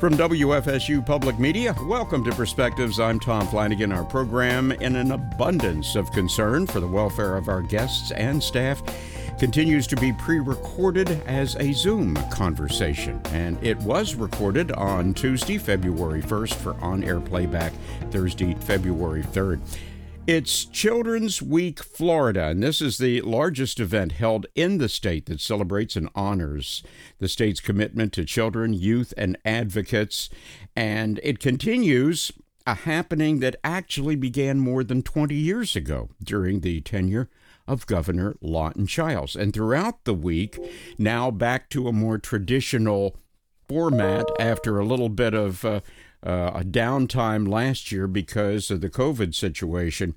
From WFSU Public Media, welcome to Perspectives. I'm Tom Flanagan. Our program, in an abundance of concern for the welfare of our guests and staff, continues to be pre recorded as a Zoom conversation. And it was recorded on Tuesday, February 1st, for on air playback Thursday, February 3rd. It's Children's Week Florida, and this is the largest event held in the state that celebrates and honors the state's commitment to children, youth, and advocates. And it continues a happening that actually began more than 20 years ago during the tenure of Governor Lawton Chiles. And throughout the week, now back to a more traditional format after a little bit of uh, uh, a downtime last year because of the COVID situation.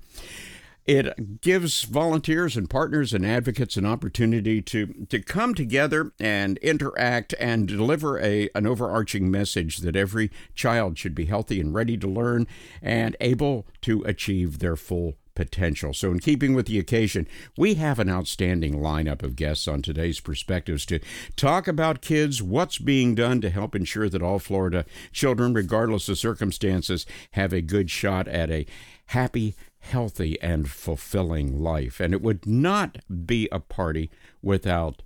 It gives volunteers and partners and advocates an opportunity to, to come together and interact and deliver a, an overarching message that every child should be healthy and ready to learn and able to achieve their full potential. So, in keeping with the occasion, we have an outstanding lineup of guests on today's Perspectives to talk about kids, what's being done to help ensure that all Florida children, regardless of circumstances, have a good shot at a happy, healthy, and fulfilling life. And it would not be a party without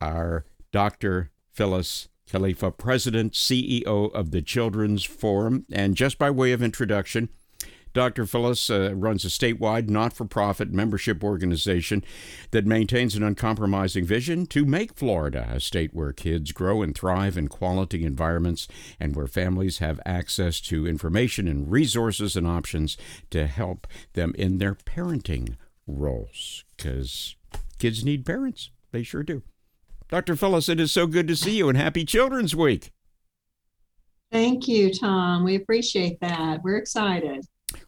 our Dr. Phyllis Kalifeh, President, CEO of the Children's Forum. And just by way of introduction, Dr. Phyllis uh, runs a statewide not for profit membership organization that maintains an uncompromising vision to make Florida a state where kids grow and thrive in quality environments and where families have access to information and resources and options to help them in their parenting roles. Because kids need parents, they sure do. Dr. Phyllis, it is so good to see you and happy Children's Week. Thank you, Tom. We appreciate that. We're excited.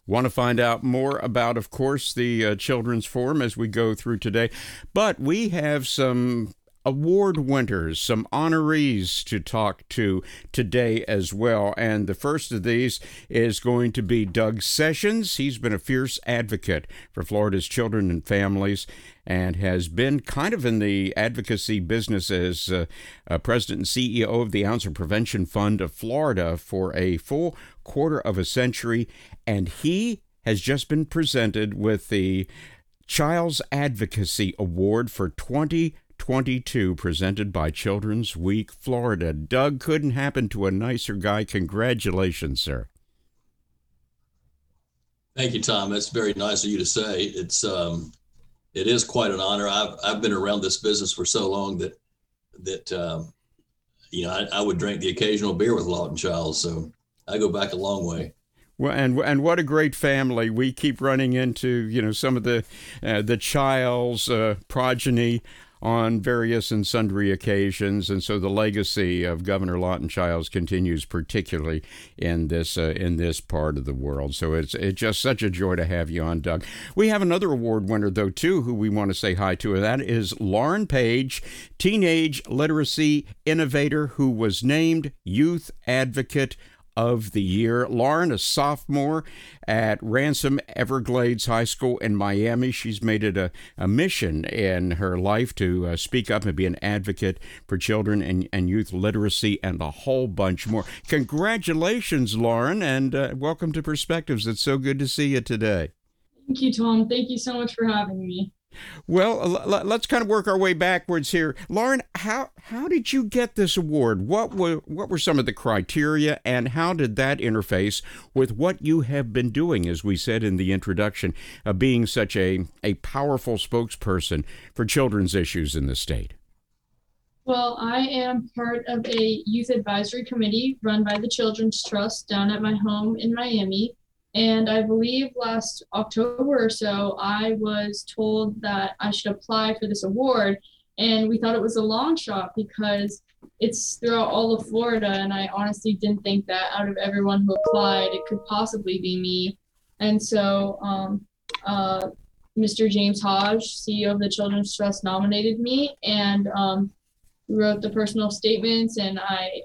Want to find out more about, of course, the uh, Children's Forum as we go through today. But we have some award winners, some honorees to talk to today as well. And the first of these is going to be Doug Sessions. He's been a fierce advocate for Florida's children and families and has been kind of in the advocacy business as uh, uh, president and CEO of the Ounce of Prevention Fund of Florida for a full quarter of a century. And he has just been presented with the Chiles Advocacy Award for 2022, presented by Children's Week Florida. Doug couldn't happen to a nicer guy. Congratulations, sir. Thank you, Tom. That's very nice of you to say. It's um, it is quite an honor. I've I've been around this business for so long that that um, you know I, I would drink the occasional beer with Lawton Chiles, so I go back a long way. Well, and and what a great family! We keep running into you know some of the uh, the Chiles uh, progeny on various and sundry occasions, and so the legacy of Governor Lawton Chiles continues, particularly in this uh, in this part of the world. So it's it's just such a joy to have you on, Doug. We have another award winner though too, who we want to say hi to, and that is Lauren Page, teenage literacy innovator, who was named Youth Advocate of the year. Lauren, a sophomore at Ransom Everglades High School in Miami. She's made it a, a mission in her life to uh, speak up and be an advocate for children and, and youth literacy and a whole bunch more. Congratulations, Lauren, and uh, welcome to Perspectives. It's so good to see you today. Thank you, Tom. Thank you so much for having me. Well, let's kind of work our way backwards here. Lauren, how how did you get this award? What were what were some of the criteria and how did that interface with what you have been doing as we said in the introduction, of being such a a powerful spokesperson for children's issues in the state? Well, I am part of a youth advisory committee run by the Children's Trust down at my home in Miami. And I believe last October or so, I was told that I should apply for this award. And we thought it was a long shot because it's throughout all of Florida. And I honestly didn't think that out of everyone who applied, it could possibly be me. And so um, uh, Mr. James Hodge, CEO of the Children's Trust, nominated me. And um, wrote the personal statements and I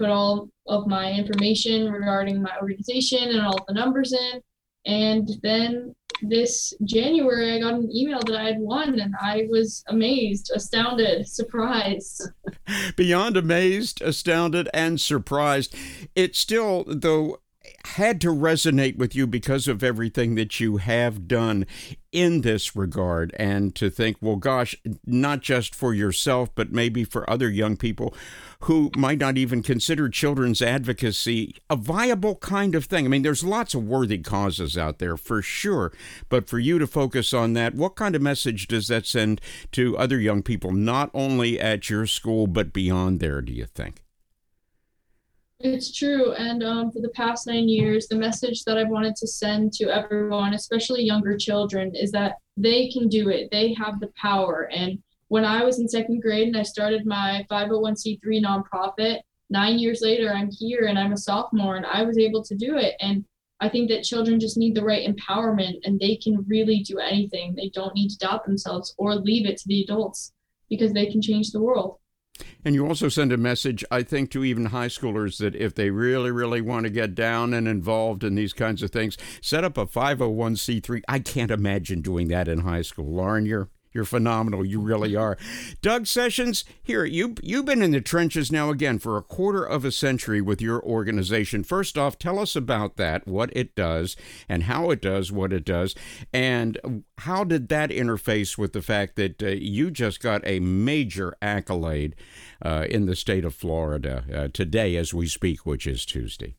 put all of my information regarding my organization and all the numbers in. And then this January, I got an email that I had won, and I was amazed, astounded, surprised. Beyond amazed, astounded, and surprised. It still, though, had to resonate with you because of everything that you have done in this regard and to think well gosh not just for yourself but maybe for other young people who might not even consider children's advocacy a viable kind of thing. I mean there's lots of worthy causes out there for sure. But for you to focus on that what kind of message does that send to other young people not only at your school but beyond there do you think it's true. And um, for the past nine years, the message that I've wanted to send to everyone, especially younger children, is that they can do it. They have the power. And when I was in second grade and I started my 501c3 nonprofit, nine years later, I'm here and I'm a sophomore and I was able to do it. And I think that children just need the right empowerment and they can really do anything. They don't need to doubt themselves or leave it to the adults because they can change the world. And you also send a message, I think, to even high schoolers that if they really, really want to get down and involved in these kinds of things, set up a 501c3. I can't imagine doing that in high school. Lauren, you're you're phenomenal. You really are. Doug Sessions, here, you, you've been in the trenches now again for a quarter of a century with your organization. First off, tell us about that, what it does, and how it does what it does. And how did that interface with the fact that uh, you just got a major accolade uh, in the state of Florida uh, today as we speak, which is Tuesday?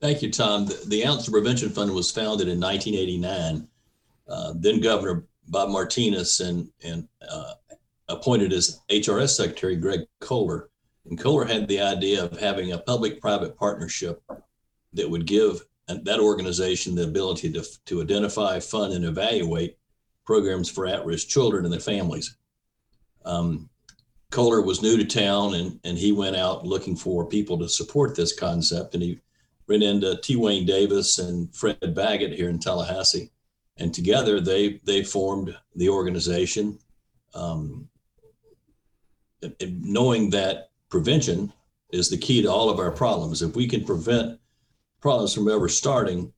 Thank you, Tom. The, the Ounce Prevention Fund was founded in 1989 uh, then Governor Bob Martinez and and uh, appointed as HRS Secretary Greg Coler. And Coler had the idea of having a public-private partnership that would give that organization the ability to, to identify, fund, and evaluate programs for at-risk children and their families. Um, Coler was new to town and, and he went out looking for people to support this concept. And he ran into T. Wayne Davis and Fred Baggett here in Tallahassee and together they they formed the organization, um, knowing that prevention is the key to all of our problems. If we can prevent problems from ever starting,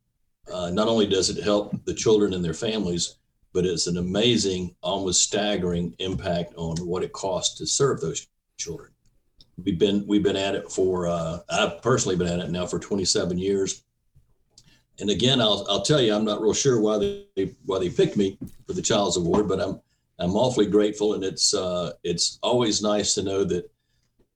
uh, not only does it help the children and their families, but it's an amazing, almost staggering impact on what it costs to serve those children. We've been we've been at it for uh, I've personally been at it now for 27 years and again, I'll, I'll tell you, I'm not real sure why they why they picked me for the Chiles Award, but I'm I'm awfully grateful, and it's uh, it's always nice to know that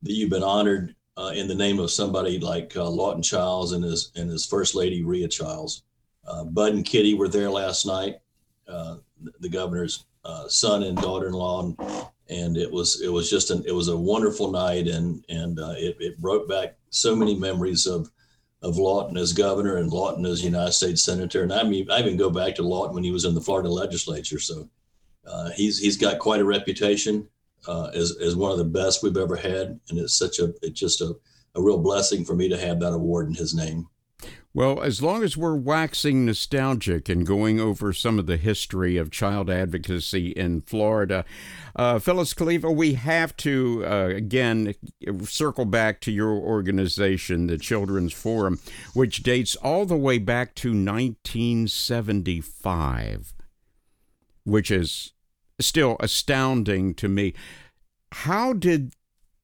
that you've been honored uh, in the name of somebody like uh, Lawton Chiles and his and his first lady Rhea Chiles. Uh, Bud and Kitty were there last night, uh, the governor's uh, son and daughter-in-law, and, and, it was it was just an it was a wonderful night, and and it, it brought back so many memories of of Lawton as governor and Lawton as United States senator. And I mean, I even go back to Lawton when he was in the Florida legislature. So uh, he's he's got quite a reputation uh, as as one of the best we've ever had, and it's such a it's just a, a real blessing for me to have that award in his name. Well, as long as we're waxing nostalgic and going over some of the history of child advocacy in Florida, uh, Phyllis Kalifeh, we have to uh, again circle back to your organization, the Children's Forum, which dates all the way back to 1975, which is still astounding to me. How did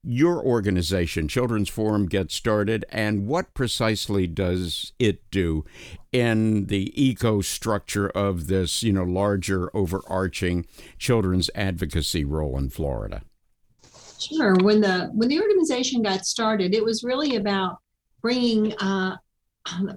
your organization, Children's Forum, get started, and what precisely does it do in the eco structure of this, you know, larger overarching children's advocacy role in Florida? Sure. When the when the organization got started, it was really about bringing uh,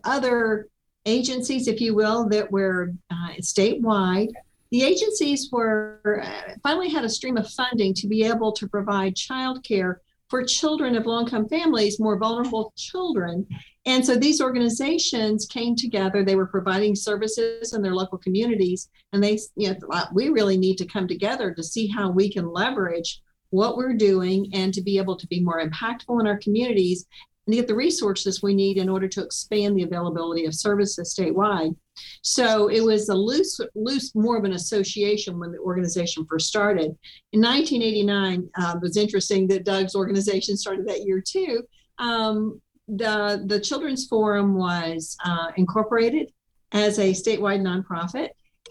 other agencies, if you will, that were uh, statewide the agencies were uh, finally had a stream of funding to be able to provide childcare for children of low-income families, more vulnerable children. And so these organizations came together. They were providing services in their local communities, and they, you know, we really need to come together to see how we can leverage what we're doing and to be able to be more impactful in our communities and to get the resources we need in order to expand the availability of services statewide. So it was a loose, loose, more of an association when the organization first started. In 1989, uh, it was interesting that Doug's organization started that year too. Um, the the Children's Forum was uh, incorporated, as a statewide nonprofit.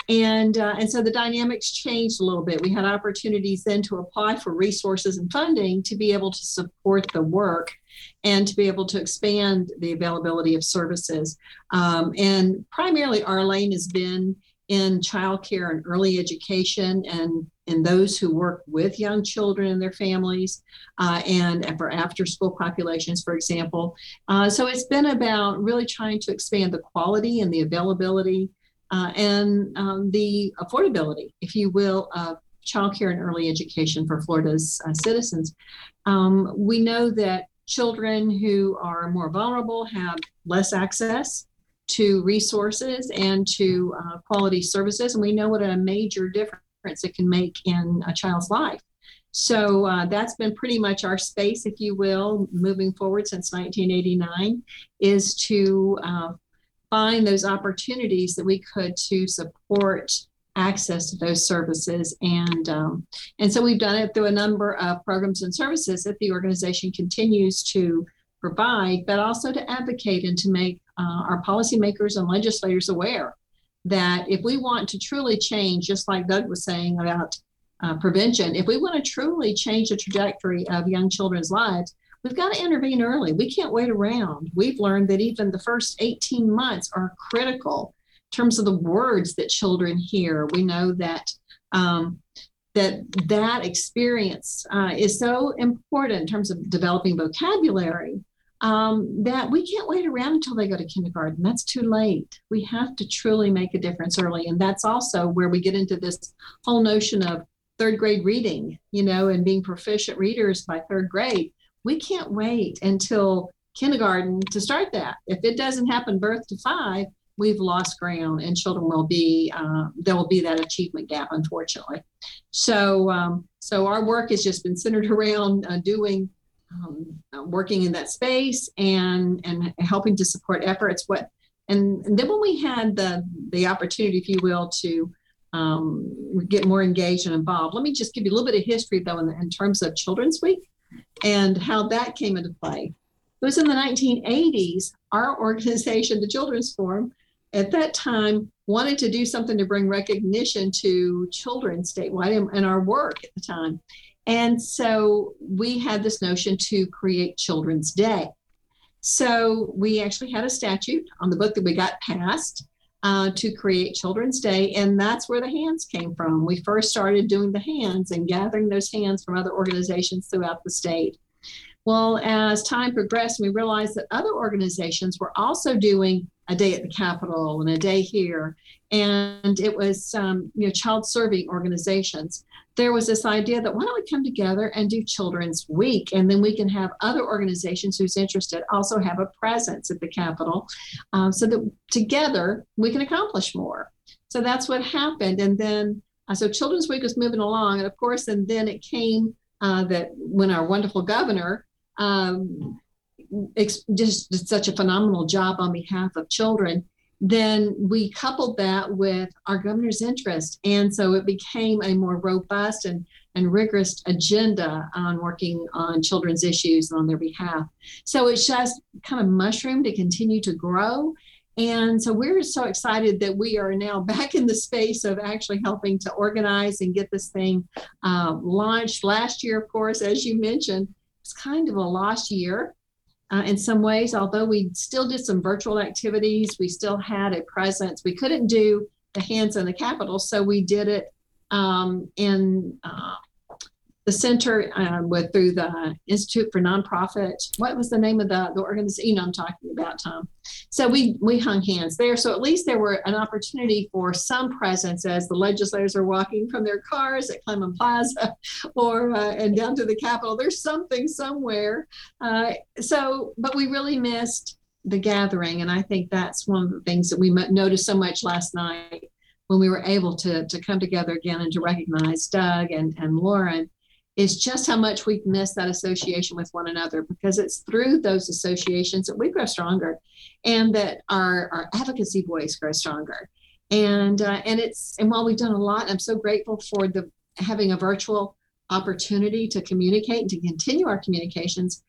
And, uh, and so the dynamics changed a little bit. We had opportunities then to apply for resources and funding to be able to support the work and to be able to expand the availability of services. Um, and primarily, our lane has been in childcare and early education and and those who work with young children and their families uh, and for after school populations for example uh, so it's been about really trying to expand the quality and the availability uh, and um, the affordability if you will of childcare and early education for florida's uh, citizens um, we know that children who are more vulnerable have less access to resources and to uh, quality services. And we know what a major difference it can make in a child's life. So uh, that's been pretty much our space, if you will, moving forward since 1989, is to uh, find those opportunities that we could to support access to those services. And um, and so we've done it through a number of programs and services that the organization continues to provide, but also to advocate and to make uh, our policymakers and legislators aware that if we want to truly change, just like Doug was saying about uh, prevention, if we want to truly change the trajectory of young children's lives, we've got to intervene early. We can't wait around. We've learned that even the first 18 months are critical terms of the words that children hear. We know that. Um, that that experience uh, is so important in terms of developing vocabulary um, that we can't wait around until they go to kindergarten. That's too late. We have to truly make a difference early. And that's also where we get into this whole notion of third grade reading, you know, and being proficient readers by third grade. We can't wait until kindergarten to start that. If it doesn't happen birth to five, we've lost ground and children will be uh, there will be that achievement gap unfortunately so um, so our work has just been centered around uh, doing um, uh, working in that space and and helping to support efforts. What and, and then when we had the the opportunity, if you will, to um, get more engaged and involved, let me just give you a little bit of history though in, the, in terms of Children's Week and how that came into play. It was in the 1980s. Our organization, the Children's Forum, at that time wanted to do something to bring recognition to children statewide and, our work at the time. And so we had this notion to create Children's Day. So we actually had a statute on the book that we got passed uh, to create Children's Day, and that's where the hands came from. We first started doing the hands and gathering those hands from other organizations throughout the state. Well, as time progressed, we realized that other organizations were also doing a day at the Capitol and a day here, and it was um, you know child serving organizations there was this idea that why don't we come together and do Children's Week? And then we can have other organizations who's interested also have a presence at the Capitol um, so that together we can accomplish more. So that's what happened. And then, uh, so Children's Week was moving along. And of course, and then it came uh, that when our wonderful governor um, just did such a phenomenal job on behalf of children then we coupled that with our governor's interest. And so it became a more robust and, and rigorous agenda on working on children's issues on their behalf. So it's just kind of mushroomed to continue to grow. And so we're so excited that we are now back in the space of actually helping to organize and get this thing uh, launched. Last year, of course, as you mentioned, it's kind of a lost year uh, in some ways, although we still did some virtual activities, we still had a presence. We couldn't do the hands in the Capitol, so we did it um, in uh, the center uh, with through the Institute for Nonprofit. What was the name of the, the organization? You know, I'm talking about Tom. So we we hung hands there. So at least there were an opportunity for some presence as the legislators are walking from their cars at Kleman Plaza, or uh, and down to the Capitol. There's something somewhere. Uh, so, but we really missed the gathering, and I think that's one of the things that we noticed so much last night when we were able to to come together again and to recognize Doug and and Lauren is just how much we've missed that association with one another because it's through those associations that we grow stronger and that our, our advocacy voice grows stronger and uh, and it's and while we've done a lot i'm so grateful for the having a virtual opportunity to communicate and to continue our communications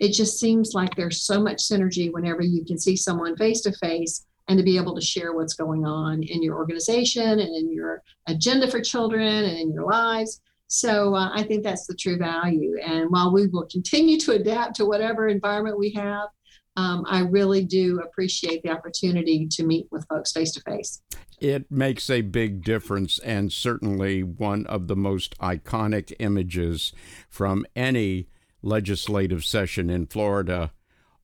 it just seems like there's so much synergy whenever you can see someone face to face and to be able to share what's going on in your organization and in your agenda for children and in your lives. So uh, I think that's the true value. And while we will continue to adapt to whatever environment we have, um, I really do appreciate the opportunity to meet with folks face to face. It makes a big difference, and certainly one of the most iconic images from any legislative session in Florida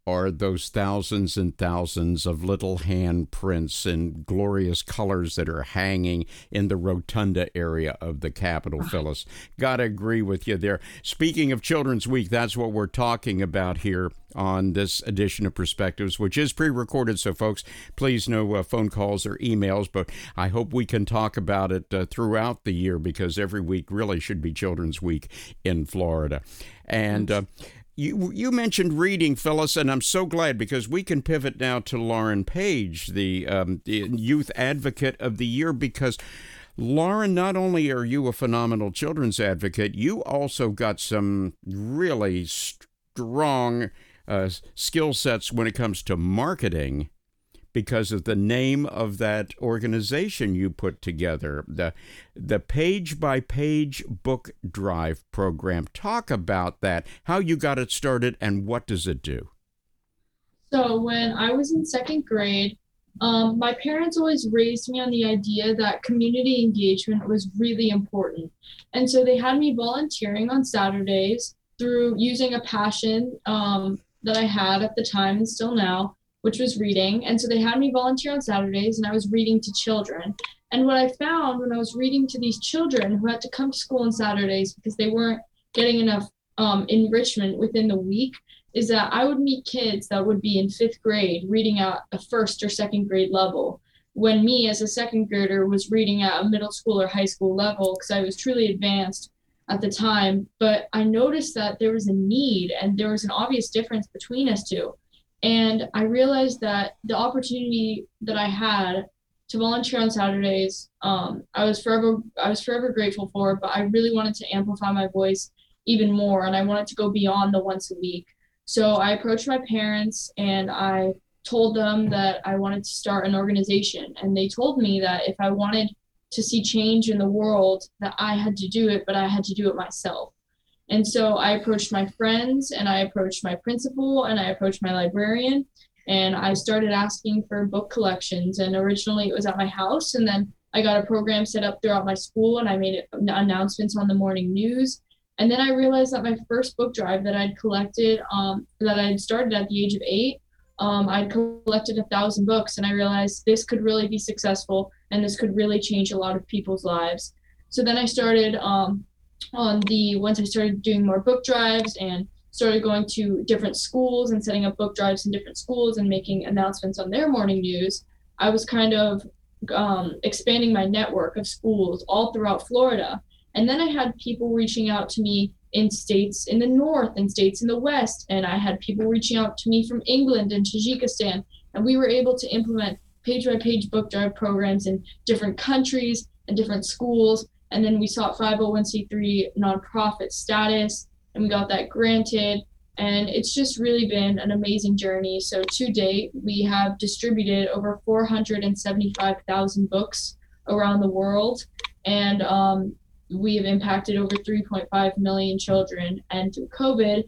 are those thousands and thousands of little handprints in glorious colors that are hanging in the rotunda area of the Capitol, Phyllis. Gotta agree with you there. Speaking of Children's Week, that's what we're talking about here on this edition of Perspectives, which is pre recorded. So, folks, please no uh, phone calls or emails, but I hope we can talk about it uh, throughout the year because every week really should be Children's Week in Florida. And uh, you you mentioned reading, Phyllis, and I'm so glad because we can pivot now to Lauren Page, the, um, Youth Advocate of the Year, because. Lauren, not only are you a phenomenal children's advocate, you also got some really strong uh, skill sets when it comes to marketing because of the name of that organization you put together, the the page by page book drive program. Talk about that, how you got it started, and what does it do? So when I was in second grade, um, my parents always raised me on the idea that community engagement was really important, and so they had me volunteering on Saturdays through using a passion um, that I had at the time and still now which was reading. And so they had me volunteer on Saturdays and I was reading to children. And what I found when I was reading to these children who had to come to school on Saturdays because they weren't getting enough um, enrichment within the week is that I would meet kids that would be in fifth grade reading at a first or second grade level. When me, as a second grader, was reading at a middle school or high school level because I was truly advanced at the time. But I noticed that there was a need and there was an obvious difference between us two. And I realized that the opportunity that I had to volunteer on Saturdays, um, I was forever I was forever grateful for. But I really wanted to amplify my voice even more, and I wanted to go beyond the once a week. So I approached my parents and I told them that I wanted to start an organization, and they told me that if I wanted to see change in the world, that I had to do it, but I had to do it myself. And so I approached my friends and I approached my principal and I approached my librarian and I started asking for book collections. And originally it was at my house. And then I got a program set up throughout my school and I made announcements on the morning news. And then I realized that my first book drive that I'd collected, um, that I'd started at the age of eight, um, I'd collected a thousand books and I realized this could really be successful and this could really change a lot of people's lives. So then I started um, on the once I started doing more book drives and started going to different schools and setting up book drives in different schools and making announcements on their morning news, I was kind of um, expanding my network of schools all throughout Florida. And then I had people reaching out to me in states in the north and states in the west. And I had people reaching out to me from England and Tajikistan. And we were able to implement page by page book drive programs in different countries and different schools and then we sought 501c3 nonprofit status, and we got that granted. And it's just really been an amazing journey. So to date, we have distributed over 475,000 books around the world, and um, we have impacted over 3.5 million children. And through COVID,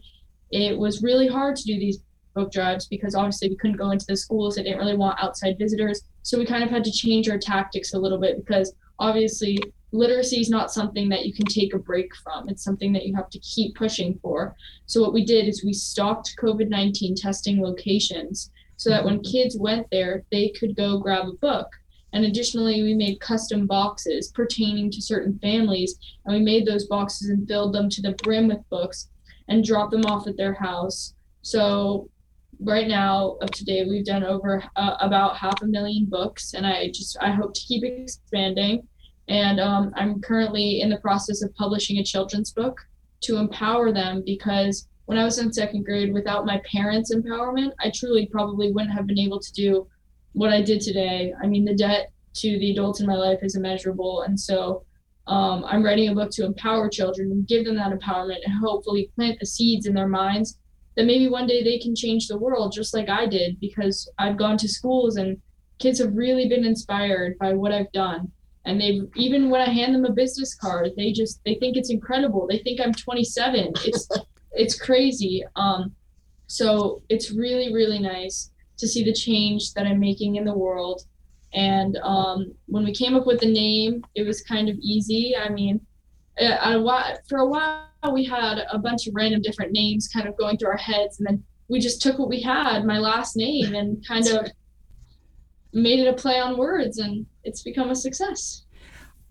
it was really hard to do these book drives because obviously we couldn't go into the schools. They didn't really want outside visitors. So we kind of had to change our tactics a little bit because obviously literacy is not something that you can take a break from. It's something that you have to keep pushing for. So, what we did is we stocked COVID 19 testing locations so that when kids went there, they could go grab a book. And additionally, we made custom boxes pertaining to certain families, and we made those boxes and filled them to the brim with books and dropped them off at their house. So, right now, up to date, we've done over uh, about half a million books, and I just I hope to keep expanding. And um, I'm currently in the process of publishing a children's book to empower them because when I was in second grade, without my parents' empowerment, I truly probably wouldn't have been able to do what I did today. I mean, the debt to the adults in my life is immeasurable. And so um, I'm writing a book to empower children and give them that empowerment and hopefully plant the seeds in their minds that maybe one day they can change the world just like I did because I've gone to schools and kids have really been inspired by what I've done. And they even when I hand them a business card, they just they think it's incredible. They think I'm 27. It's it's crazy. Um, so it's really really nice to see the change that I'm making in the world. And um, when we came up with the name, it was kind of easy. I mean, I, I, for a while we had a bunch of random different names kind of going through our heads, and then we just took what we had, my last name, and kind of made it a play on words, and it's become a success.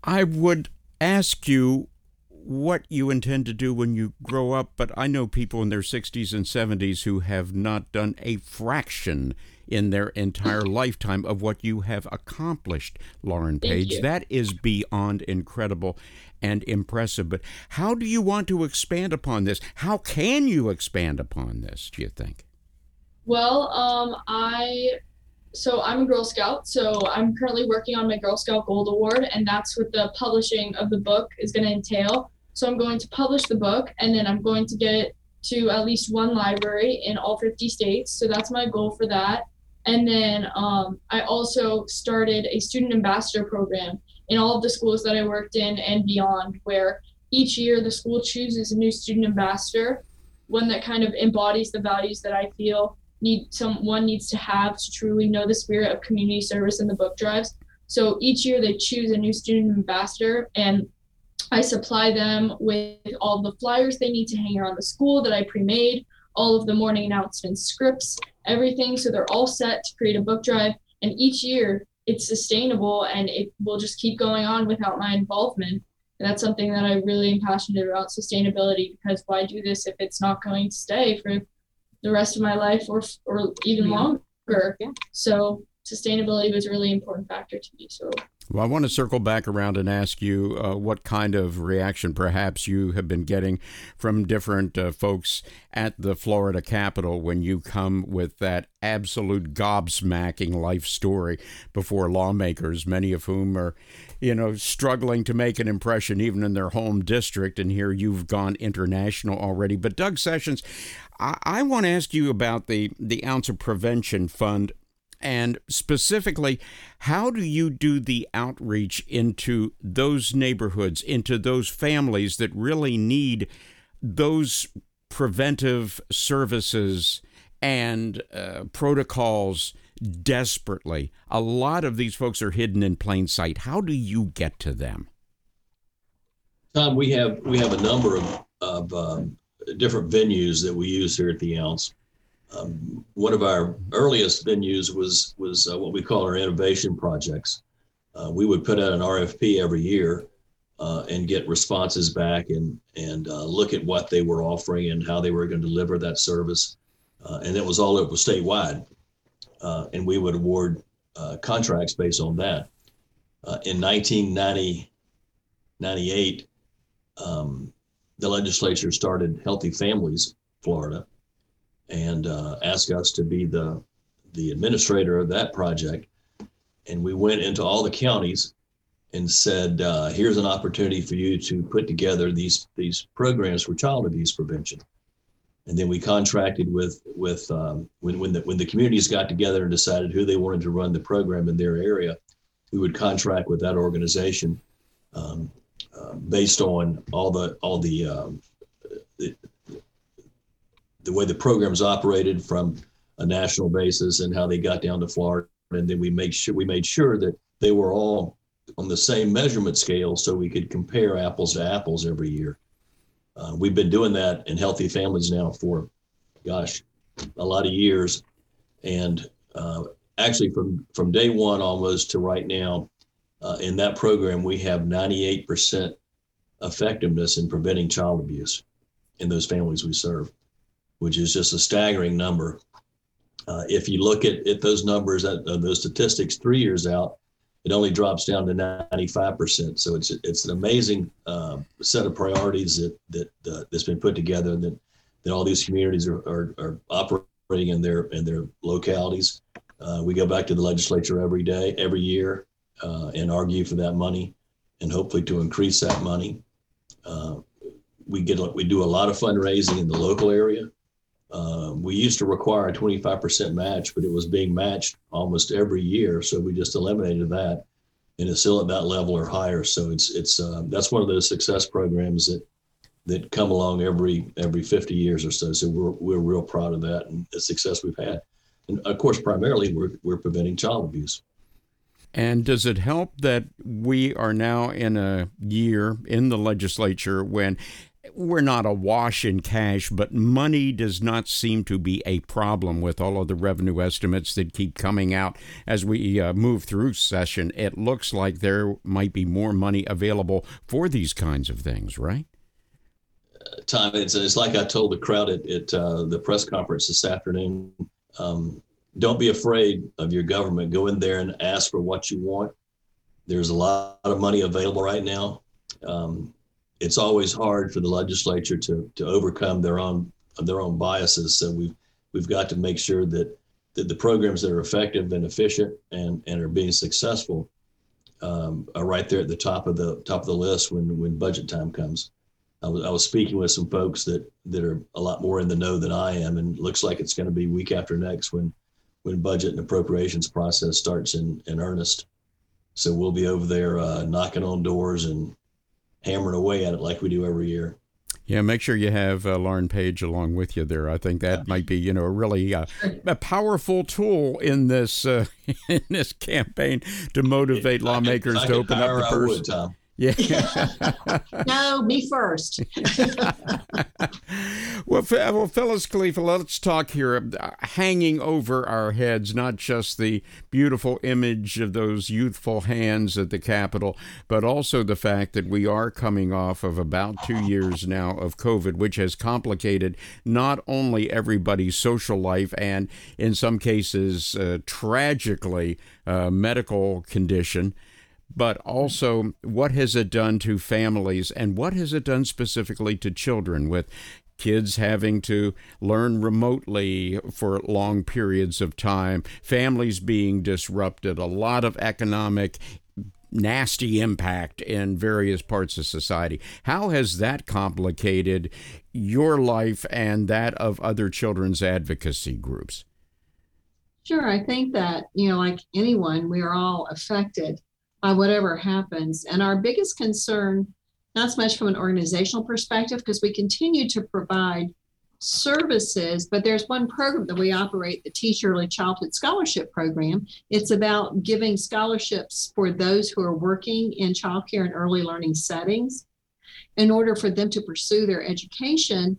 I would ask you what you intend to do when you grow up, but I know people in their 60s and 70s who have not done a fraction in their entire lifetime of what you have accomplished, Lauren Page. That is beyond incredible and impressive. But how do you want to expand upon this? How can you expand upon this, do you think? Well, um, I so I'm a Girl Scout, so I'm currently working on my Girl Scout Gold Award, and that's what the publishing of the book is going to entail. So I'm going to publish the book, and then I'm going to get it to at least one library in all 50 states. So that's my goal for that. And then um, I also started a student ambassador program in all of the schools that I worked in and beyond, where each year the school chooses a new student ambassador, one that kind of embodies the values that I feel need someone needs to have to truly know the spirit of community service in the book drives. So each year they choose a new student ambassador and I supply them with all the flyers they need to hang around the school that I pre-made, all of the morning announcement scripts, everything. So they're all set to create a book drive. And each year it's sustainable and it will just keep going on without my involvement. And that's something that I really am passionate about sustainability because why do this if it's not going to stay for the rest of my life or or even yeah. longer? Yeah. So sustainability was a really important factor to me. So well, I want to circle back around and ask you uh, what kind of reaction perhaps you have been getting from different uh, folks at the Florida Capitol when you come with that absolute gobsmacking life story before lawmakers, many of whom are, you know, struggling to make an impression even in their home district. And here you've gone international already. But Doug Sessions, I, I want to ask you about the, the Ounce of Prevention Fund and specifically, how do you do the outreach into those neighborhoods, into those families that really need those preventive services and uh, protocols desperately? A lot of these folks are hidden in plain sight. How do you get to them? Tom, we have we have a number of, of um, different venues that we use here at the Ounce um, one of our earliest venues was was uh, what we call our innovation projects. Uh, we would put out an RFP every year uh, and get responses back and and uh, look at what they were offering and how they were going to deliver that service. Uh, and it was all over statewide, uh, and we would award contracts based on that. in 1990, 98, um, the legislature started Healthy Families Florida and uh, asked us to be the the administrator of that project. And we went into all the counties and said, uh, "Here's an opportunity for you to put together these these programs for child abuse prevention." And then we contracted with with um, when when the when the communities got together and decided who they wanted to run the program in their area, we would contract with that organization um, uh, based on all the all the, um, the the way the programs operated from a national basis and how they got down to Florida. And then we make sure we made sure that they were all on the same measurement scale so we could compare apples to apples every year. Uh, we've been doing that in healthy families now for, gosh, a lot of years. And uh, actually, from, from day one almost to right now, uh, in that program, we have 98% effectiveness in preventing child abuse in those families we serve which is just a staggering number. Uh, if you look at, at those numbers, at uh, those statistics three years out, it only drops down to 95%. So it's it's an amazing uh, set of priorities that that uh, that's been put together, and that, that all these communities are, are, are operating in their in their localities. Uh, we go back to the legislature every day, every year, uh, and argue for that money, and hopefully to increase that money. we get we do a lot of fundraising in the local area uh, we used to require a 25% match, but it was being matched almost every year. So we just eliminated that, and it's still at that level or higher. So it's it's uh, that's one of those success programs that that come along every every 50 years or so. So we're we're real proud of that and the success we've had. And of course, primarily we're we're preventing child abuse. And does it help that we are now in a year in the legislature when we're not awash in cash, but money does not seem to be a problem with all of the revenue estimates that keep coming out as we uh, move through session. It looks like there might be more money available for these kinds of things, right? Tom, it's, it's like I told the crowd at, at uh, the press conference this afternoon. Um, don't be afraid of your government. Go in there and ask for what you want. There's a lot of money available right now. Um, it's always hard for the legislature to to overcome their own their own biases. So we've we've got to make sure that that the programs that are effective and efficient and and are being successful um, are right there at the top of the top of the list when when budget time comes. I was, I was speaking with some folks that that are a lot more in the know than I am, and looks like it's going to be week after next when when budget and appropriations process starts in in earnest. So we'll be over there uh, knocking on doors and hammering away at it like we do every year. Yeah, make sure you have uh, Lauren Page along with you there. I think that yeah. might be, you know, a really uh, a powerful tool in this uh, in this campaign to motivate lawmakers to open up the purse. Yeah. no, me first. well, well, Phyllis Kalifeh, let's talk here. Uh, hanging over our heads, not just the beautiful image of those youthful hands at the Capitol, but also the fact that we are coming off of about two years now of COVID, which has complicated not only everybody's social life and, in some cases, uh, tragically, uh, medical condition but also what has it done to families and what has it done specifically to children with kids having to learn remotely for long periods of time, families being disrupted, a lot of economic nasty impact in various parts of society. How has that complicated your life and that of other children's advocacy groups? Sure, I think that, you know, like anyone, we are all affected by whatever happens. And our biggest concern, not so much from an organizational perspective, because we continue to provide services, but there's one program that we operate, the Teach Early Childhood Scholarship Program. It's about giving scholarships for those who are working in childcare and early learning settings in order for them to pursue their education.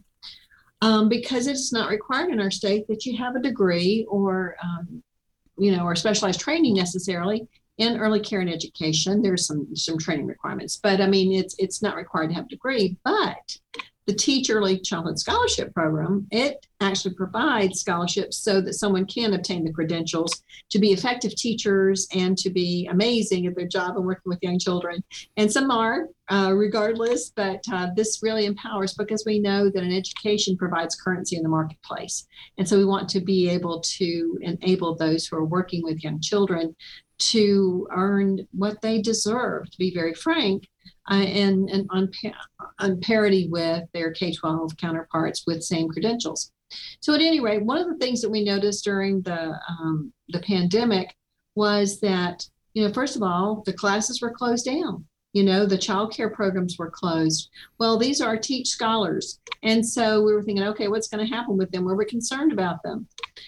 Um, because it's not required in our state that you have a degree or um, you know or specialized training necessarily in early care and education. There's some some training requirements, but I mean it's it's not required to have a degree. But the Teach Early Childhood Scholarship Program, it actually provides scholarships so that someone can obtain the credentials to be effective teachers and to be amazing at their job and working with young children. And some are, uh, regardless, but uh, this really empowers because we know that an education provides currency in the marketplace. And so we want to be able to enable those who are working with young children to earn what they deserve, to be very frank, uh, and, and on, on parity with their K 12 counterparts with same credentials. So, at any rate, one of the things that we noticed during the, um, the pandemic was that, you know, first of all, the classes were closed down you know the child care programs were closed. Well these are teach scholars. And so we were thinking okay what's going to happen with them? We were concerned about them.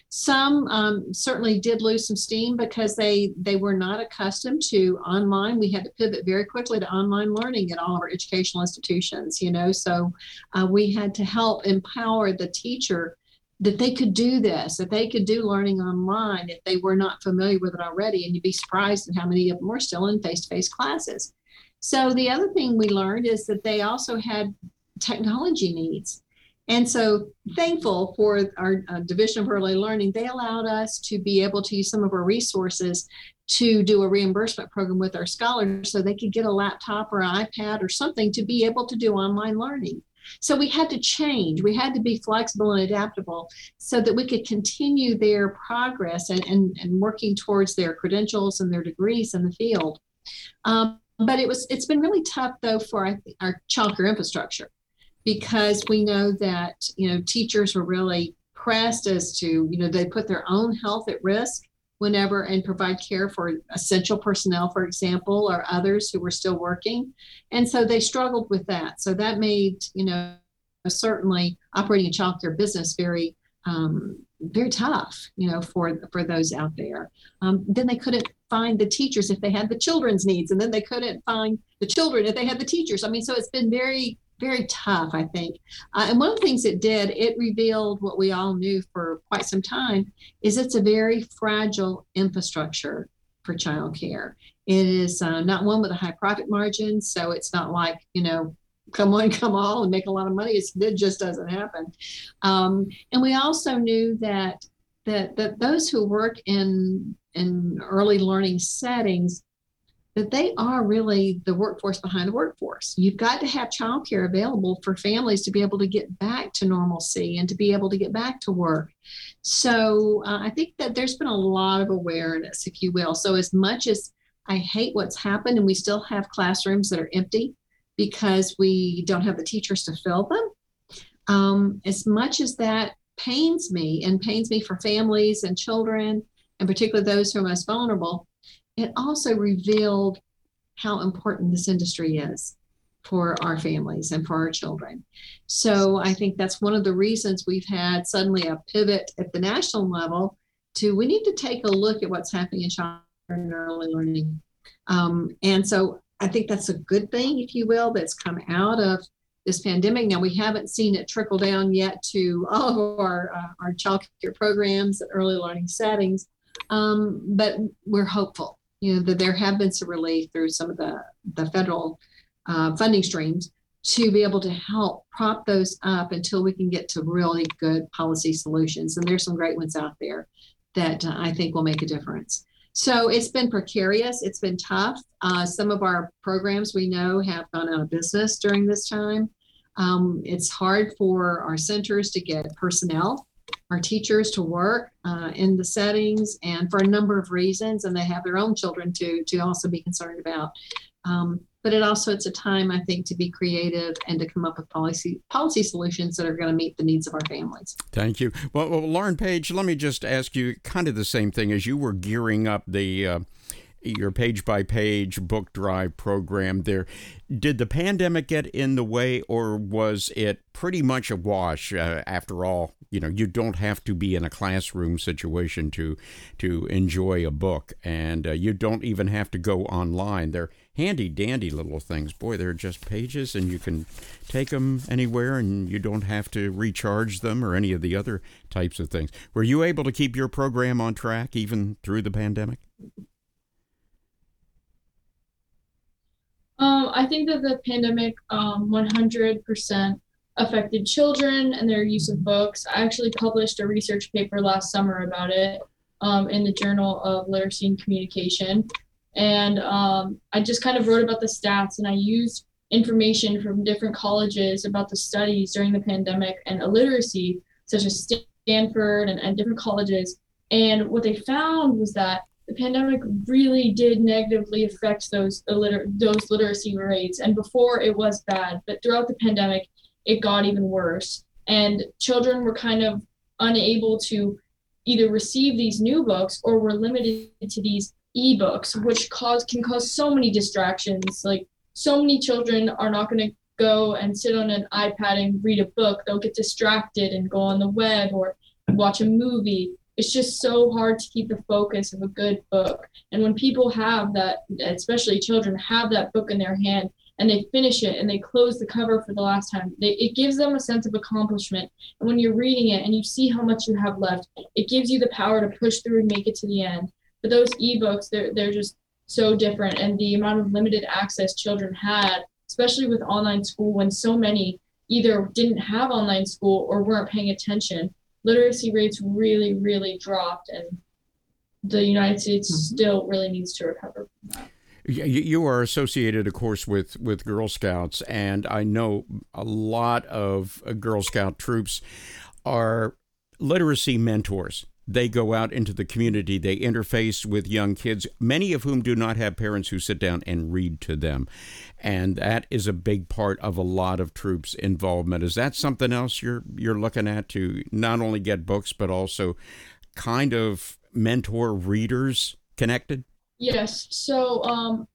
Some um, certainly did lose some steam because they they were not accustomed to online. We had to pivot very quickly to online learning at all of our educational institutions you know? So uh, we had to help empower the teacher that they could do this, that they could do learning online if they were not familiar with it already. And you'd be surprised at how many of them were still in face to face classes. So the other thing we learned is that they also had technology needs. And so thankful for our uh, Division of Early Learning, they allowed us to be able to use some of our resources to do a reimbursement program with our scholars so they could get a laptop or an iPad or something to be able to do online learning. So we had to change. We had to be flexible and adaptable so that we could continue their progress and, and, and working towards their credentials and their degrees in the field. Um, but it was it's been really tough though for our, our childcare infrastructure because we know that you know teachers were really pressed as to, you know, they put their own health at risk whenever and provide care for essential personnel, for example, or others who were still working. And so they struggled with that. So that made, you know, certainly operating a childcare business very um, very tough, you know, for for those out there. Um, then they couldn't find the teachers if they had the children's needs, and then they couldn't find the children if they had the teachers. I mean, so it's been very very tough, I think. Uh, and one of the things it did, it revealed what we all knew for quite some time, is it's a very fragile infrastructure for childcare. It is uh, not one with a high profit margin, so it's not like you know come one, come all, and make a lot of money. It's, it just doesn't happen. Um, and we also knew that that that those who work in in early learning settings that they are really the workforce behind the workforce. You've got to have childcare available for families to be able to get back to normalcy and to be able to get back to work. So uh, I think that there's been a lot of awareness, if you will. So as much as I hate what's happened, and we still have classrooms that are empty because we don't have the teachers to fill them. Um, as much as that pains me and pains me for families and children, and particularly those who are most vulnerable, it also revealed how important this industry is for our families and for our children. So I think that's one of the reasons we've had suddenly a pivot at the national level to we need to take a look at what's happening in child and early learning. Um, and so I think that's a good thing, if you will, that's come out of this pandemic. Now we haven't seen it trickle down yet to all of our uh, our child care programs and early learning settings, um, but we're hopeful. You know that there have been some relief through some of the the federal uh, funding streams to be able to help prop those up until we can get to really good policy solutions. And there's some great ones out there that uh, I think will make a difference. So it's been precarious. It's been tough. Uh, some of our programs we know have gone out of business during this time. Um, it's hard for our centers to get personnel, our teachers to work uh, in the settings, and for a number of reasons. And they have their own children to to also be concerned about. Um, but it also it's a time I think to be creative and to come up with policy policy solutions that are going to meet the needs of our families. Thank you. Well, well Lauren Page, let me just ask you kind of the same thing as you were gearing up the. Uh, your page by page book drive program there. Did the pandemic get in the way, or was it pretty much a wash? Uh, after all, you know, you don't have to be in a classroom situation to to enjoy a book, and uh, you don't even have to go online. They're handy dandy little things. Boy, they're just pages, and you can take them anywhere, and you don't have to recharge them or any of the other types of things. Were you able to keep your program on track even through the pandemic? Um, I think that the pandemic um, 100% affected children and their use of books. I actually published a research paper last summer about it um, in the Journal of Literacy and Communication. And um, I just kind of wrote about the stats and I used information from different colleges about the studies during the pandemic and illiteracy, such as Stanford and, and different colleges. And what they found was that the pandemic really did negatively affect those illiter- those literacy rates. And before it was bad, but throughout the pandemic, it got even worse. And children were kind of unable to either receive these new books or were limited to these ebooks, which cause can cause so many distractions. Like so many children are not going to go and sit on an iPad and read a book. They'll get distracted and go on the web or watch a movie. It's just so hard to keep the focus of a good book. And when people have that, especially children, have that book in their hand and they finish it and they close the cover for the last time, they, it gives them a sense of accomplishment. And when you're reading it and you see how much you have left, it gives you the power to push through and make it to the end. But those ebooks, they're they're just so different, and the amount of limited access children had, especially with online school, when so many either didn't have online school or weren't paying attention, literacy rates really, really dropped, and the United States mm-hmm. still really needs to recover from that. You are associated, of course, with, with Girl Scouts, and I know a lot of uh, Girl Scout troops are literacy mentors they go out into the community, they interface with young kids, many of whom do not have parents who sit down and read to them. And that is a big part of a lot of troops' involvement. Is that something else you're you're looking at to not only get books but also kind of mentor readers connected? Yes. So, um,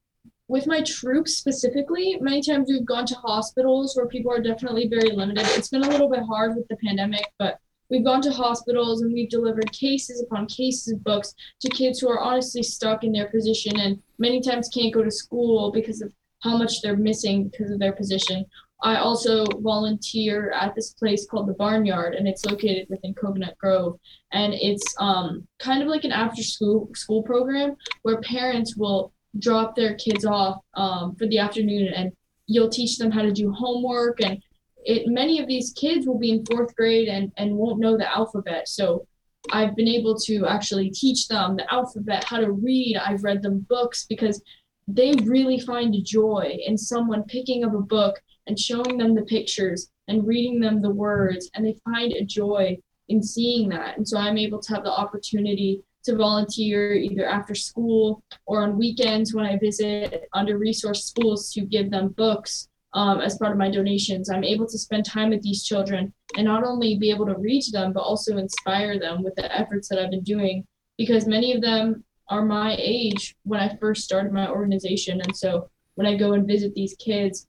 with my troops specifically, many times we've gone to hospitals where people are definitely very limited. It's been a little bit hard with the pandemic, but we've gone to hospitals and we've delivered cases upon cases of books to kids who are honestly stuck in their position and many times can't go to school because of how much they're missing because of their position. I also volunteer at this place called the Barnyard, and it's located within Coconut Grove. And it's um, kind of like an after school school program where parents will drop their kids off um, for the afternoon, and you'll teach them how to do homework. And it many of these kids will be in fourth grade and and won't know the alphabet, so. I've been able to actually teach them the alphabet, how to read. I've read them books because they really find joy in someone picking up a book and showing them the pictures and reading them the words and they find a joy in seeing that and so i'm able to have the opportunity to volunteer either after school or on weekends when i visit under resource schools to give them books um, as part of my donations i'm able to spend time with these children and not only be able to reach them but also inspire them with the efforts that i've been doing because many of them are my age when I first started my organization. And so when I go and visit these kids,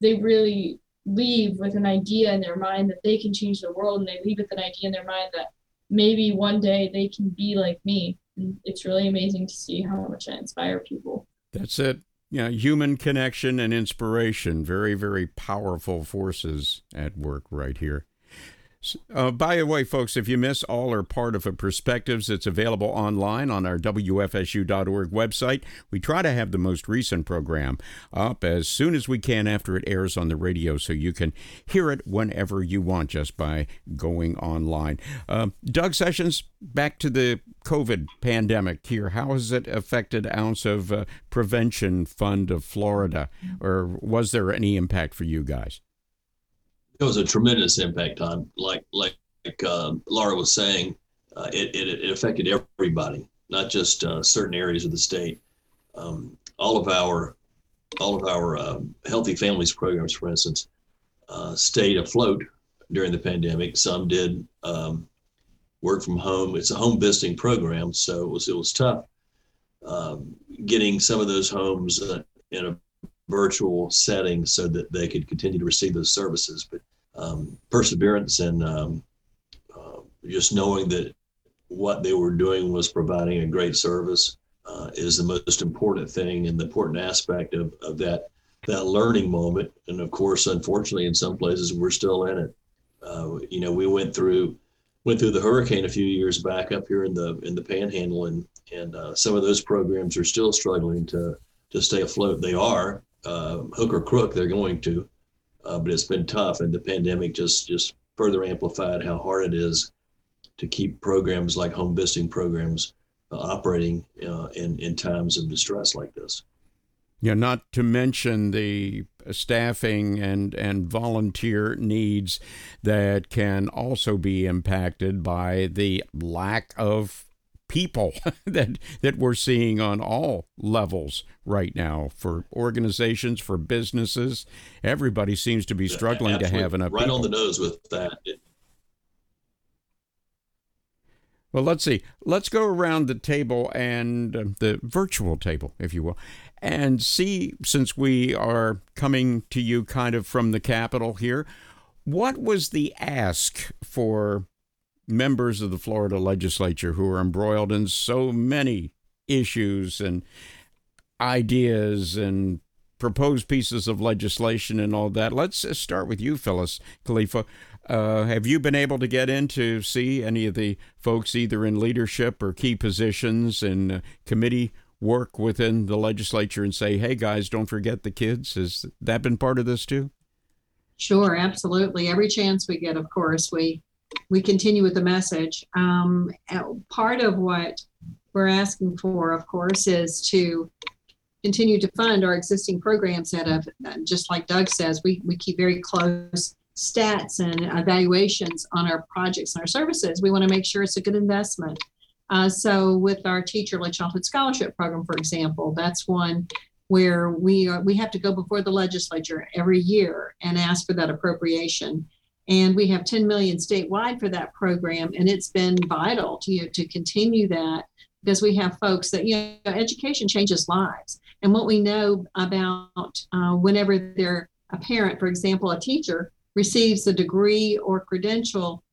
they really leave with an idea in their mind that they can change the world and they leave with an idea in their mind that maybe one day they can be like me. And it's really amazing to see how much I inspire people. That's it. Yeah, human connection and inspiration, very, very powerful forces at work right here. Uh, by the way, folks, if you miss all or part of a Perspectives, it's available online on our WFSU.org website. We try to have the most recent program up as soon as we can after it airs on the radio so you can hear it whenever you want just by going online. Uh, Doug Sessions, back to the COVID pandemic here. How has it affected Ounce of uh, Prevention Fund of Florida? Or was there any impact for you guys? It was a tremendous impact on like like like uh, Laura was saying, uh, it, it, it affected everybody, not just uh, certain areas of the state. Um, all of our all of our um, healthy families programs, for instance, uh, stayed afloat during the pandemic. Some did um, work from home. It's a home visiting program, so it was it was tough um, getting some of those homes uh, in a virtual setting so that they could continue to receive those services. But um, perseverance and um, uh, just knowing that what they were doing was providing a great service uh, is the most important thing and the important aspect of, of that that learning moment. And of course, unfortunately, in some places we're still in it. Uh, you know, we went through went through the hurricane a few years back up here in the in the Panhandle, and and uh, some of those programs are still struggling to to stay afloat. They are uh, hook or crook. They're going to, uh, but it's been tough, and the pandemic just just further amplified how hard it is to keep programs like home visiting programs uh, operating uh, in in times of distress like this. Yeah, not to mention the staffing and and volunteer needs that can also be impacted by the lack of people that that we're seeing on all levels right now for organizations for businesses. Everybody seems to be struggling to have enough right people. on the nose with that. Well let's see. Let's go around the table and uh, the virtual table if you will and see since we are coming to you kind of from the capital here what was the ask for members of the Florida legislature who are embroiled in so many issues and ideas and proposed pieces of legislation and all that. Let's start with you, Phyllis Kalifeh. Uh, have you been able to get in to see any of the folks either in leadership or key positions in uh, committee work within the legislature and say, hey, guys, don't forget the kids? Has that been part of this too? Sure, absolutely. Every chance we get, of course, we we continue with the message. Um, part of what we're asking for, of course, is to continue to fund our existing programs that have, just like Doug says, we, we keep very close stats and evaluations on our projects and our services. We want to make sure it's a good investment. Uh, so with our T.E.A.C.H. Early Childhood scholarship program, for example, that's one where we are, we have to go before the legislature every year and ask for that appropriation. And we have 10 million statewide for that program, and it's been vital to you know, to continue that because we have folks that you know education changes lives, and what we know about uh, whenever they're a parent, for example, a teacher receives a degree or credential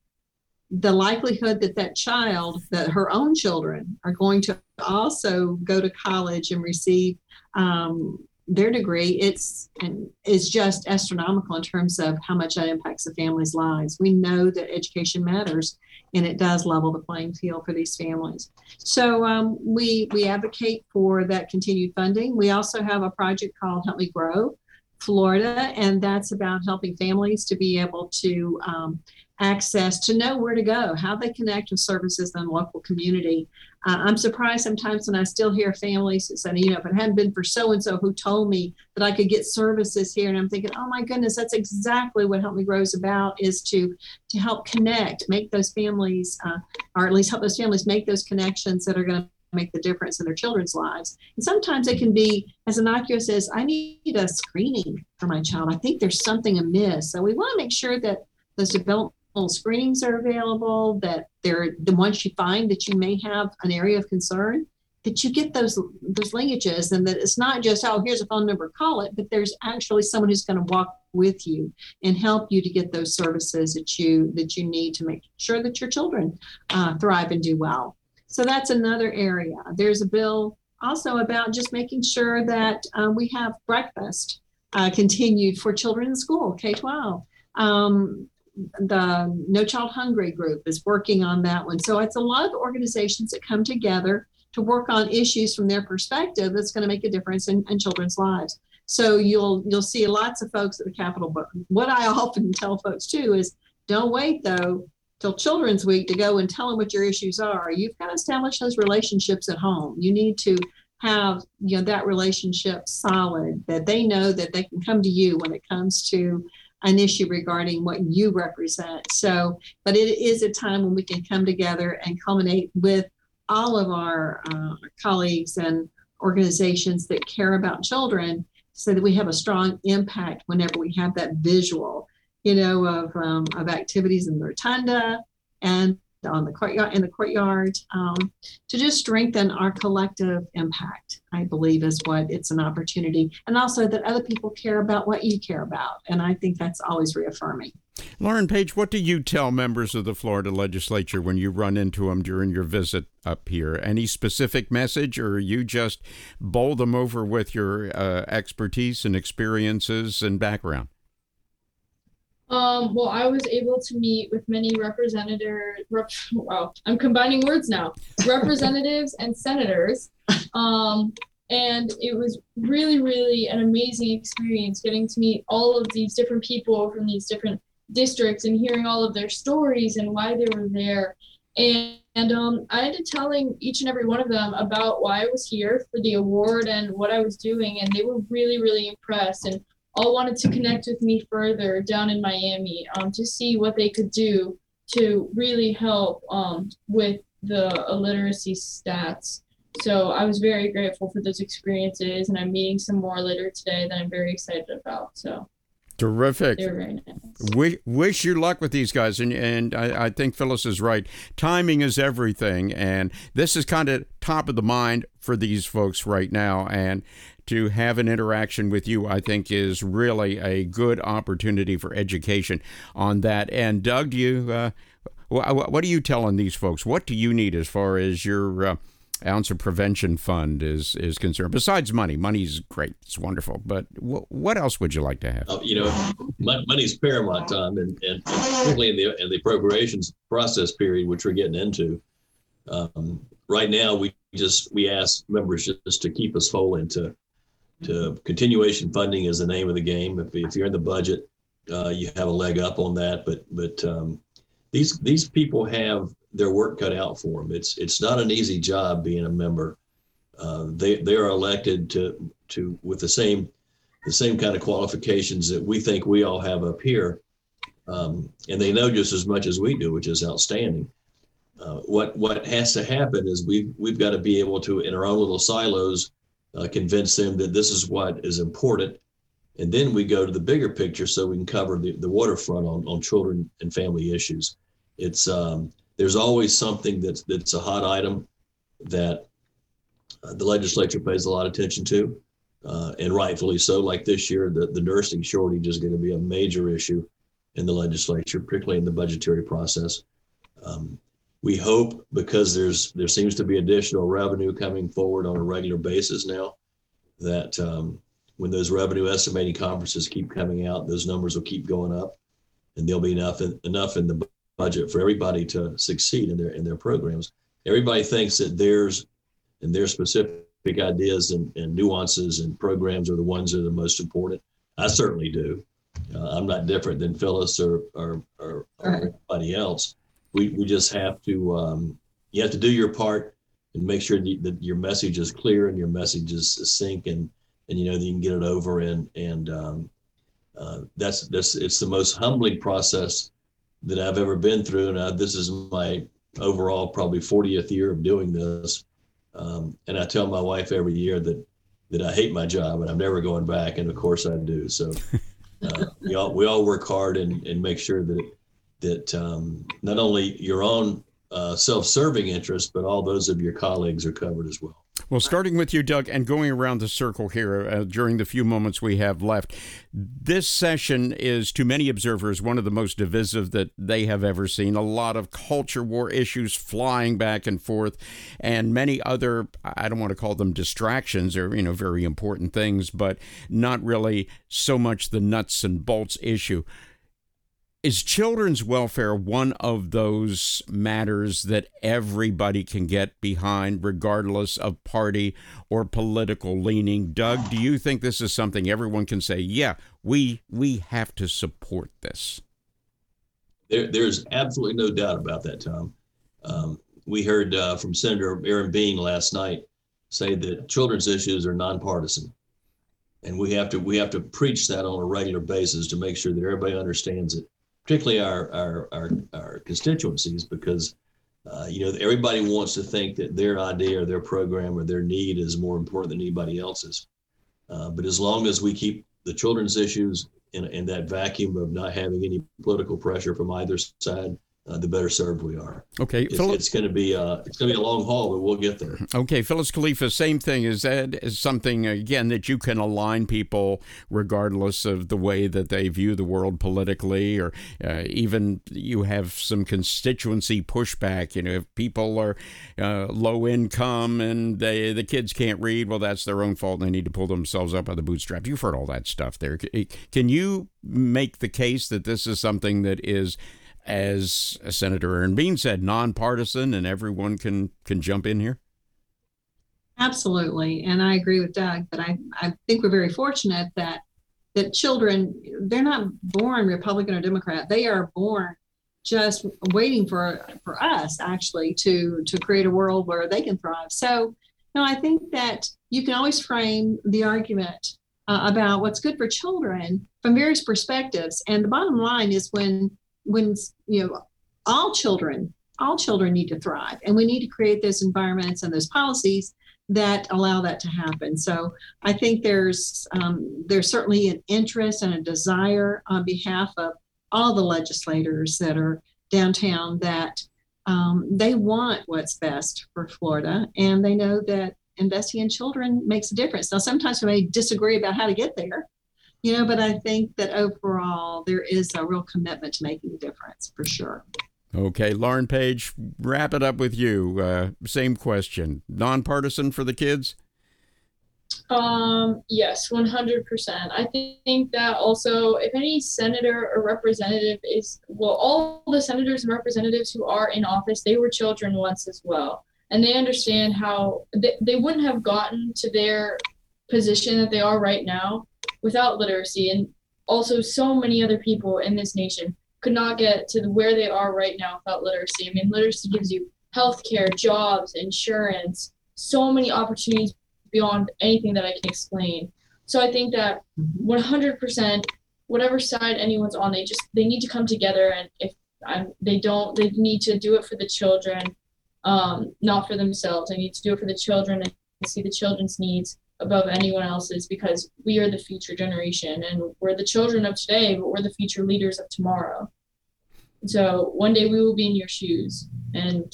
the likelihood that that child, that her own children, are going to also go to college and receive um, their degree, it's and is just astronomical in terms of how much that impacts the family's lives. We know that education matters, and it does level the playing field for these families. So um, we we advocate for that continued funding. We also have a project called Help Me Grow Florida, and that's about helping families to be able to um, access to know where to go, how they connect with services in the local community. Uh, I'm surprised sometimes when I still hear families saying, you know, if it hadn't been for so and so who told me that I could get services here, and I'm thinking, oh my goodness, that's exactly what Help Me Grow is about: is to to help connect, make those families, uh, or at least help those families make those connections that are going to make the difference in their children's lives. And sometimes it can be as innocuous as I need a screening for my child. I think there's something amiss. So we want to make sure that those developmental screenings are available, that they're the ones you find that you may have an area of concern, that you get those those linkages and that it's not just, oh, here's a phone number, call it, but there's actually someone who's going to walk with you and help you to get those services that you that you need to make sure that your children uh, thrive and do well. So that's another area. There's a bill also about just making sure that uh, we have breakfast uh, continued for children in school, K 12. Um, the No Child Hungry group is working on that one. So it's a lot of organizations that come together to work on issues from their perspective that's going to make a difference in, in children's lives. So you'll you'll see lots of folks at the Capitol. But what I often tell folks too is don't wait though till Children's Week to go and tell them what your issues are. You've got to establish those relationships at home. You need to have you know that relationship solid that they know that they can come to you when it comes to an issue regarding what you represent. So, but it is a time when we can come together and culminate with all of our uh, colleagues and organizations that care about children so that we have a strong impact whenever we have that visual, you know, of, um, of activities in the rotunda and on the courtyard in the courtyard um, to just strengthen our collective impact i believe is what it's an opportunity. And also that other people care about what you care about. And i think that's always reaffirming. Lauren page what do you tell members of the florida legislature when you run into them during your visit up here? Any specific message or you just bowl them over with your uh, expertise and experiences and background um, well, I was able to meet with many representatives. Rep, wow, I'm combining words now. Representatives and senators. Um, and it was really, really an amazing experience getting to meet all of these different people from these different districts and hearing all of their stories and why they were there. And, and um, I ended up telling each and every one of them about why I was here for the award and what I was doing. And they were really, really impressed. And all wanted to connect with me further down in Miami um, to see what they could do to really help um, with the illiteracy stats. So I was very grateful for those experiences, and I'm meeting some more later today that I'm very excited about. So Terrific. Very nice. We, wish you luck with these guys. And, and I, I, think Phyllis is right. Timing is everything. And this is kind of top of the mind for these folks right now. And to have an interaction with you, I think, is really a good opportunity for education on that. And Doug, do you, uh, what are you telling these folks? What do you need as far as your uh, ounce of prevention fund is is concerned? Besides money, money's great, it's wonderful, but w- what else would you like to have? Uh, you know, money's paramount, Tom, and, and particularly in the in the appropriations process period, which we're getting into. Um, right now, we just we ask members just to keep us whole and to continuation funding is the name of the game. If, if you're in the budget, uh, you have a leg up on that. But but um, these these people have their work cut out for them. It's it's not an easy job being a member. Uh, they they are elected to to with the same the same kind of qualifications that we think we all have up here. um, and they know just as much as we do, which is outstanding. Uh, what what has to happen is we've we've got to be able to, in our own little silos, uh, convince them that this is what is important, and then we go to the bigger picture so we can cover the, the waterfront on, on children and family issues. It's um, there's always something that's that's a hot item that uh, the legislature pays a lot of attention to, uh, and rightfully so. Like this year, the, the nursing shortage is going to be a major issue in the legislature, particularly in the budgetary process. Um, we hope because there's there seems to be additional revenue coming forward on a regular basis now that um, when those revenue estimating conferences keep coming out, those numbers will keep going up, and there'll be enough in, enough in the budget for everybody to succeed in their in their programs. Everybody thinks that theirs and their specific ideas and, and nuances and programs are the ones that are the most important. I certainly do. Uh, I'm not different than Phyllis or or, or, or Right. anybody else. We we just have to um, you have to do your part and make sure that, your message is clear and your message is succinct and and you know that you can get it over and and um, uh, that's that's it's the most humbling process that I've ever been through, and I, this is my overall probably 40th year of doing this. Um, and I tell my wife every year that that I hate my job and I'm never going back, and of course I do. So uh, we all we all work hard and and make sure that that um, not only your own uh, self-serving interests, but all those of your colleagues are covered as well. Well, starting with you, Doug, and going around the circle here uh, during the few moments we have left, this session is, to many observers, one of the most divisive that they have ever seen. A lot of culture war issues flying back and forth, and many other, I don't want to call them distractions or, you know, very important things, but not really so much the nuts and bolts issue. Is children's welfare one of those matters that everybody can get behind, regardless of party or political leaning? Doug, do you think this is something everyone can say, yeah, we we have to support this? There, there's absolutely no doubt about that, Tom. Um, we heard uh, from Senator Aaron Bean last night say that children's issues are nonpartisan, and we have to we have to preach that on a regular basis to make sure that everybody understands it, particularly our our our, our constituencies, because uh, you know everybody wants to think that their idea or their program or their need is more important than anybody else's. Uh, but as long as we keep the children's issues in, in that vacuum of not having any political pressure from either side, uh, the better served we are. Okay, It's, it's going to be uh, it's going to be a long haul, but we'll get there. Okay, Phyllis Kalifeh, same thing. Is that is something again that you can align people regardless of the way that they view the world politically, or uh, even you have some constituency pushback. You know, if people are uh, low income and they the kids can't read, well, that's their own fault. and They need to pull themselves up by the bootstraps. You've heard all that stuff there. Can you make the case that this is something that is as Senator Aaron Bean said, nonpartisan, and everyone can can jump in here. Absolutely. And I agree with Doug that I, I think we're very fortunate that that children, they're not born Republican or Democrat. They are born just waiting for for us actually to to create a world where they can thrive. So no, I think that you can always frame the argument uh, about what's good for children from various perspectives. And the bottom line is when when you know all children all children need to thrive and we need to create those environments and those policies that allow that to happen. So I think there's um, there's certainly an interest and a desire on behalf of all the legislators that are downtown that um, they want what's best for Florida, and they know that investing in children makes a difference. Now, sometimes we may disagree about how to get there, you know, but I think that overall there is a real commitment to making a difference for sure. Okay, Lauren Page, wrap it up with you. Uh, same question. Nonpartisan for the kids? Um, yes, 100%. I think that also, if any senator or representative is, well, all the senators and representatives who are in office, they were children once as well. And they understand how they, they wouldn't have gotten to their position that they are right now without literacy. And also, so many other people in this nation could not get to the, where they are right now without literacy. I mean, literacy gives you healthcare, jobs, insurance, so many opportunities beyond anything that I can explain. So I think that 100% whatever side anyone's on, they just they need to come together and if I'm, they don't, they need to do it for the children, um, not for themselves. They need to do it for the children and see the children's needs above anyone else's because we are the future generation and we're the children of today, but we're the future leaders of tomorrow. So one day we will be in your shoes, and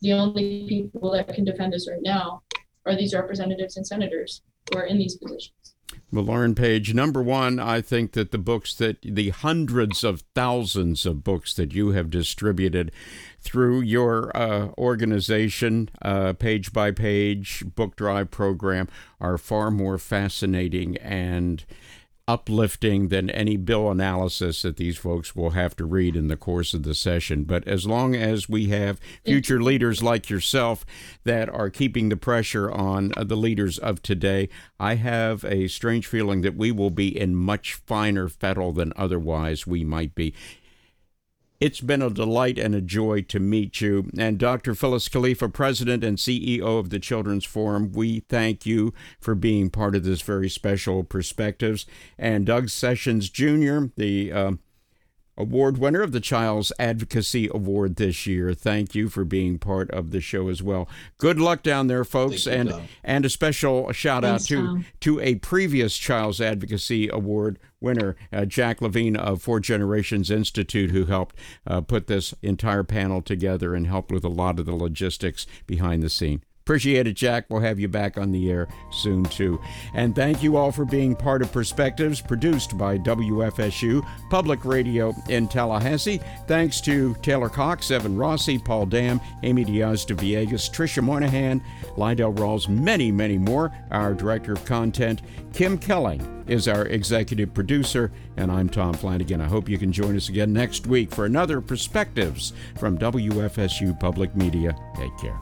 the only people that can defend us right now are these representatives and senators who are in these positions. Well, Lauren Page, number one, I think that the books that the hundreds of thousands of books that you have distributed through your uh, organization, uh, page by page book drive program, are far more fascinating and uplifting than any bill analysis that these folks will have to read in the course of the session. But as long as we have future leaders like yourself that are keeping the pressure on uh, the leaders of today, I have a strange feeling that we will be in much finer fettle than otherwise we might be. It's been a delight and a joy to meet you. And Dr. Phyllis Kalifeh, President and CEO of the Children's Forum, we thank you for being part of this very special Perspectives. And Doug Sessions Jr., the uh, award winner of the Chiles Advocacy Award this year. Thank you for being part of the show as well. Good luck down there, folks, you, and Tom. and a special shout Thanks, out to Tom. to a previous Chiles Advocacy Award winner, uh, Jack Levine of Four Generations Institute, who helped uh, put this entire panel together and helped with a lot of the logistics behind the scene. Appreciate it, Jack. We'll have you back on the air soon, too. And thank you all for being part of Perspectives, produced by WFSU Public Radio in Tallahassee. Thanks to Taylor Cox, Evan Rossi, Paul Dam, Amy Diaz de Villegas, Tricia Moynihan, Lydell Rawls, many, many more. Our Director of Content, Kim Kelling, is our executive producer, and I'm Tom Flanagan. I hope you can join us again next week for another Perspectives from WFSU Public Media. Take care.